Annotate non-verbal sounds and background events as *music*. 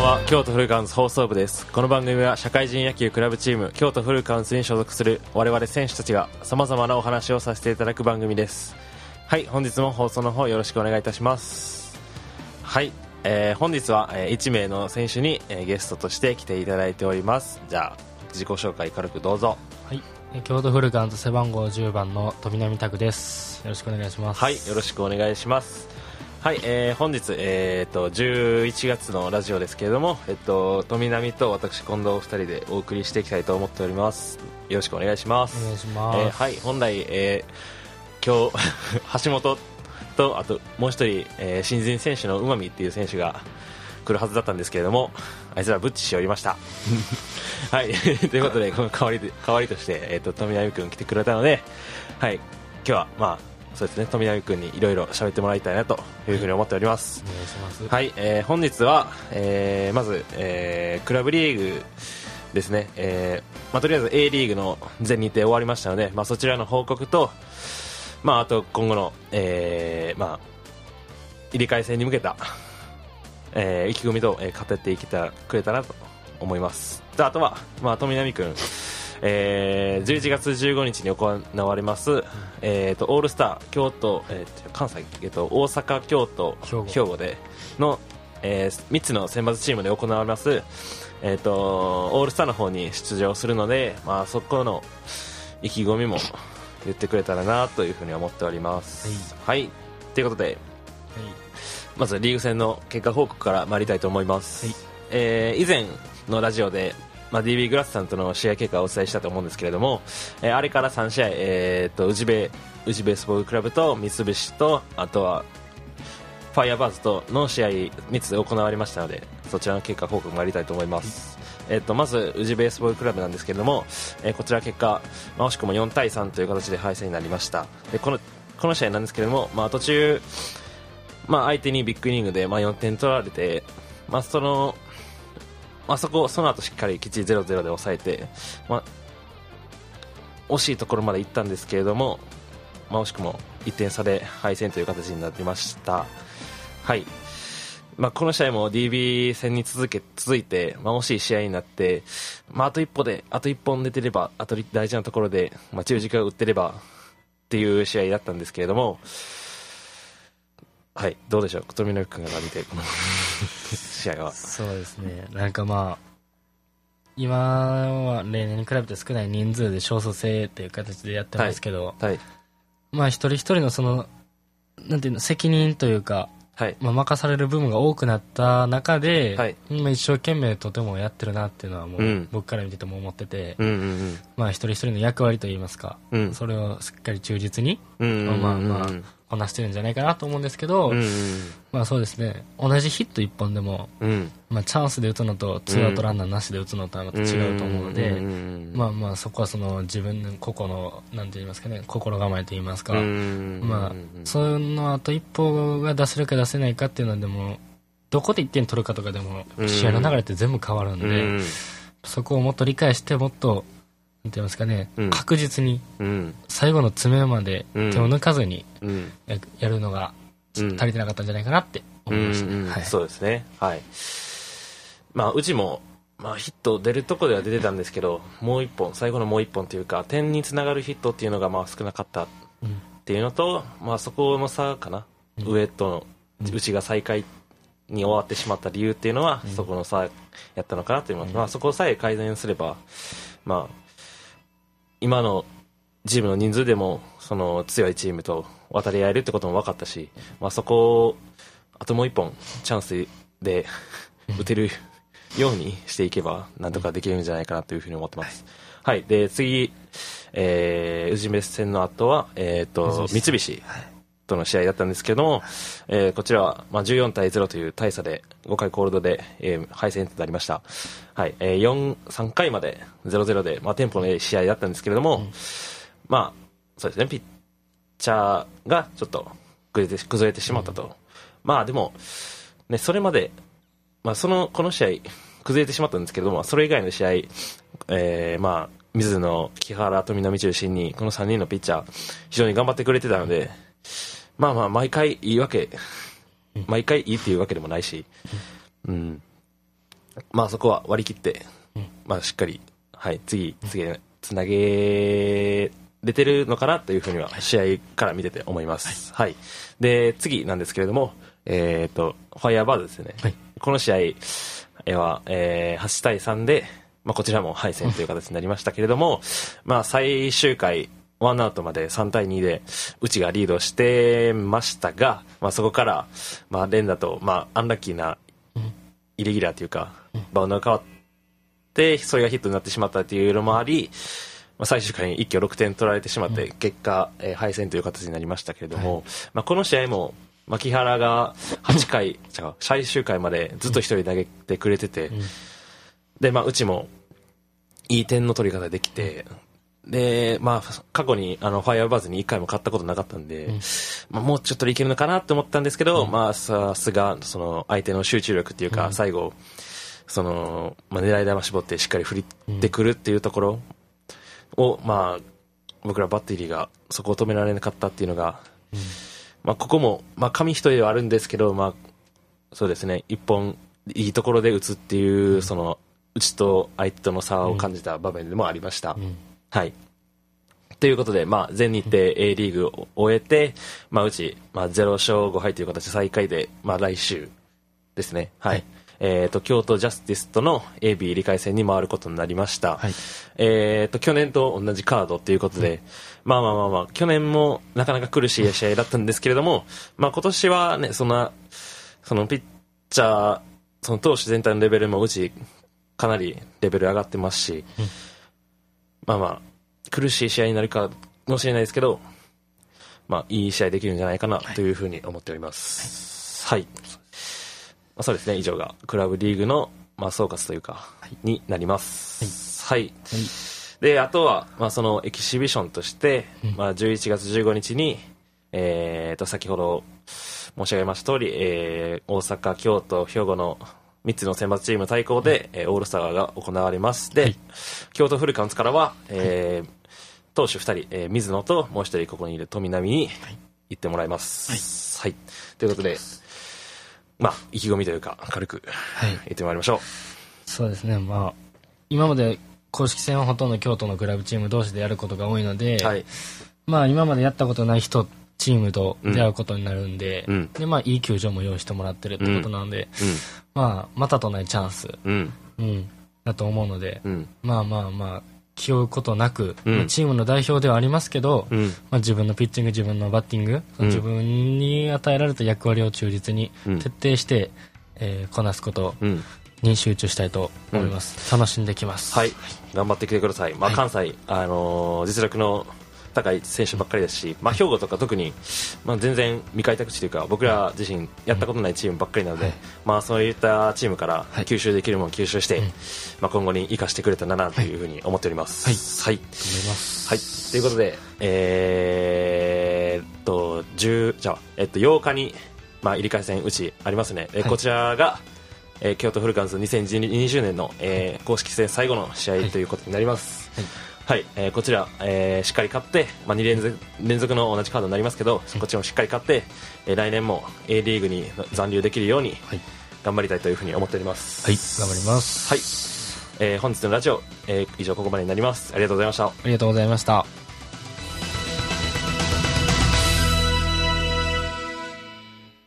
んは京都フルカウンズ放送部ですこの番組は社会人野球クラブチーム京都フルカウンズに所属する我々選手たちがさまざまなお話をさせていただく番組ですはい本日も放送の方よろしくお願いいたしますはい、えー本日は、え1名の選手に、えーゲストとして来ていただいておりますじゃあ自己紹介軽くどうぞはい、え京都フルカウント背番号10番の富南拓です。よろしくお願いします。はい、よろしくお願いします。はい、えー本日、えー、と11月のラジオですけれども、えっと、富波と私、近藤2人でお送りしていきたいと思っております。よろしくお願いします。お願いします。えーはい、本来、えー今日 *laughs* 橋本とあともう一人、えー新人選手のうまみっていう選手が来るはずだったんですけれどもあいつらブッチしておりました *laughs* はい *laughs* ということでこの代わりで代わりとして、えー、と富波君来てくれたので、はい、今日はまあそうですね富波君にいろいろ喋ってもらいたいなというふうに思っております、お願いします。はい、えー本日は、えーまず、えークラブリーグですね、えーまあ、とりあえず A リーグの全日程終わりましたので、まあ、そちらの報告と、まあ、あと今後の、えーまあ、入れ替え戦に向けた、えー意気込みと、えー語っていけたくれたなと思います。であとは、まあ、富波君えー11月15日に行われます、えー、とオールスター京都、えー関西、えー、と大阪、京都、兵庫。での、え3つの選抜チームで行われます、えー、とオールスターの方に出場するので、まあ、そこの意気込みも言ってくれたらなというふうに思っております。はい、ということではい。まずリーグ戦の結果報告から参りたいと思います、はい。えー以前のラジオで、まあ、DB グラスさんとの試合結果をお伝えしたと思うんですけれども、えーあれから3試合、えー、と宇治ベ宇治ベースボールクラブと三菱とあとはファイアバーズとの試合3つ行われましたのでそちらの結果報告参りたいと思います、えー、とまず宇治ベースボールクラブなんですけれども、えーこちら結果、まあ惜しくも4対3という形で敗戦になりました。でこのこの試合なんですけれども、まあ、途中まあ、相手にビッグイニングで、まあ、4点取られて、まあ、その、まあ、そこ、その後しっかりきっちり0-0で抑えて、まあ、惜しいところまで行ったんですけれども、まあ、惜しくも1点差で敗戦という形になりました。はい。まあ、この試合も DB 戦に続け、続いて、まあ、惜しい試合になって、まあ、あと一歩で、あと一本出てれば、あと大事なところで、まあ、中軸が打ってれば、っていう試合だったんですけれども、はい、どうでしょう、富永君が見て、試合は。そうですね。なんかまあ、今は例年に比べて少ない人数で少数制っていう形でやってますけど、はい、まあ一人一人のその、なんていうの、責任というか、はい、まあ、任される部分が多くなった中で、はい。今一生懸命とてもやってるなっていうのはもう、うん。僕から見てても思ってて、うんうんまあ一人一人の役割といいますか、うん、うん、それをしっかり忠実にうんうんうん、まあまあこなしてるんじゃないかなと思うんですけど、うんまあそうですね。同じヒット1本でも、うん、うん、まあ、チャンスで打つのとツーアウトランナーなしで打つのとはまた違うと思うので、うんうんうんまあまあそこはその自分の個々のなんて言いますかね心構えと言いますか、うんまあそのあと一歩が出せるか出せないかっていうのはでもどこで1点取るかとかでもうん。試合の流れって全部変わるんで、うん。そこをもっと理解してもっとなんて言いますかね、うん。確実にうん。最後の詰めまで手を抜かずにうん。ややるのがうん。足りてなかったんじゃないかなって思いましたね、そうですね。はい。まあうちもまあ、ヒット出るとこでは出てたんですけどもう一本最後のもう一本というか点につながるヒットっていうのがまあ少なかったっうんていうのと、まあ、そこの差かな、うん。上とのうん。うちが最下位に終わってしまった理由っていうのは、うん。そこの差やったのかなと思います、うん。まあ、そこさえ改善すれば、まあ、今のチームの人数でもその強いチームと渡り合えるってことも分かったし、まあ、そこをあともう一本チャンスで *laughs* 打てるようにしていけばなんとかできるんじゃないかなというふうに思ってます。はい、で次、えー、宇治メッセンの後は、えー、と三三菱との試合だったんですけども、えーこちらは、まあ、14対0という大差で5回コールドで、えー敗戦となりました、はいえー、4 3回まで0-0で、まあ、テンポのいい試合だったんですけれども、まあそうですねピッチャーがちょっと崩れてしまったと、まあでも、ね、それまで、まあ、そのこの試合崩れてしまったんですけれどもそれ以外の試合、えーまあ水野、木原、富波中心にこの3人のピッチャー非常に頑張ってくれてたので、まあまあ毎回いいわけ。毎回いいっていうわけでもないし、うん、まあそこは割り切って、まあしっかり、はい、次、次へつなげれてるのかなというふうには試合から見てて思います。はい。で、次なんですけれども、えっ、と、ファイアーバードですね。はい。この試合は、えー8対3で、まあこちらも敗戦という形になりましたけれども、まあ最終回、ワンアウトまで3対2で、うちがリードしてましたが、まあそこから、まあ連打と、まあアンラッキーなイレギュラーというか、バウンドが変わって、それがヒットになってしまったというのもあり、まあ、最終回に一挙6点取られてしまって、結果、えー敗戦という形になりましたけれども、まあ、この試合も、牧原が8回、*laughs* 違う、最終回までずっと一人投げてくれてて、で、まあ、うちも、いい点の取り方できて、で、まあ、過去に、あの、ファイアーバーズに1回も勝ったことなかったんで、まあ、もうちょっといけるのかなって思ったんですけど、まあ、さすが、その、相手の集中力っていうか、最後、その、まあ、狙い球絞ってしっかり振りってくるっていうところを、まあ、僕らバッテリーがそこを止められなかったっていうのが、まあ、ここも、まあ、紙一重ではあるんですけど、まあ、そうですね、一本、いいところで打つっていう、その、うちと相手との差を感じた場面でもありました。はい。ということで、まあ、全日程 A リーグを終えて、まあ、うち、まあ、0勝5敗という形で最下位で、まあ、来週ですね。はい。はいえっ、と、京都ジャスティスとの AB 理解戦に回ることになりました。はいえっ、と、去年と同じカードということで、まあまあまあまあ、去年もなかなか苦しい試合だったんですけれども、まあ今年はね、そんな、そのピッチャー、その投手全体のレベルもうち、かなりレベル上がってますし、まあまあ、苦しい試合になるかもしれないですけど、まあ、いい試合できるんじゃないかなというふうに思っております。はい。まあ、そうですね、以上がクラブリーグの、まあ、総括というか、になります。はい。で、あとは、まあ、そのエキシビションとして、まあ、11月15日に、えーと、先ほど申し上げました通り、えー大阪、京都、兵庫の3つの選抜チーム対抗で、えーオールスターが行われます。で、京都フルカウンツからは、えー投手2人、えー水野ともう1人ここにいる富波に行ってもらいます。はい。ということで、まあ、意気込みというか、軽くはい言ってまいりましょう。そうですね、まあ、今まで公式戦はほとんど京都のクラブチーム同士でやることが多いので、はい。まあ、今までやったことない人、チームと出会うことになるんで、うんで、まあ、いい球場も用意してもらってるってことなんで、まあ、またとないチャンス、うん。うん。うん、だと思うので、うん。まあまあまあ、気負うことなく、うんまあチームの代表ではありますけど、うん。まあ、自分のピッチング、自分のバッティング、自分に与えられた役割を忠実にうん徹底して、えーこなすことうん。に集中したいと思います。楽しんできます。はい、頑張ってきてください、まあ、はい関西、あのー実力の高い選手ばっかりですし、まあ、兵庫とか特に、まあ、全然未開拓地というか僕ら自身やったことないチームばっかりなので、はい。まあ、そういったチームからはい。吸収できるものを吸収して、うん。まあ、今後に生かしてくれたらなというふうに思っております。はい、思い。ます。はい、ということで、えーっと、10じゃあ、えっと、8日に、まあ、入り替え戦うちありますね。えはい。こちらが、えー京都フルカンズ2020年の、えー公式戦最後の試合ということになります。はい、えーこちら、えーしっかり勝って、まあ、2連続連続の同じカードになりますけど、こっちもしっかり勝って、えー来年も A リーグに残留できるようにはい。頑張りたいというふうに思っております。はい。頑張ります。はい。えー本日のラジオ、えー以上ここまでになります。ありがとうございました。ありがとうございました。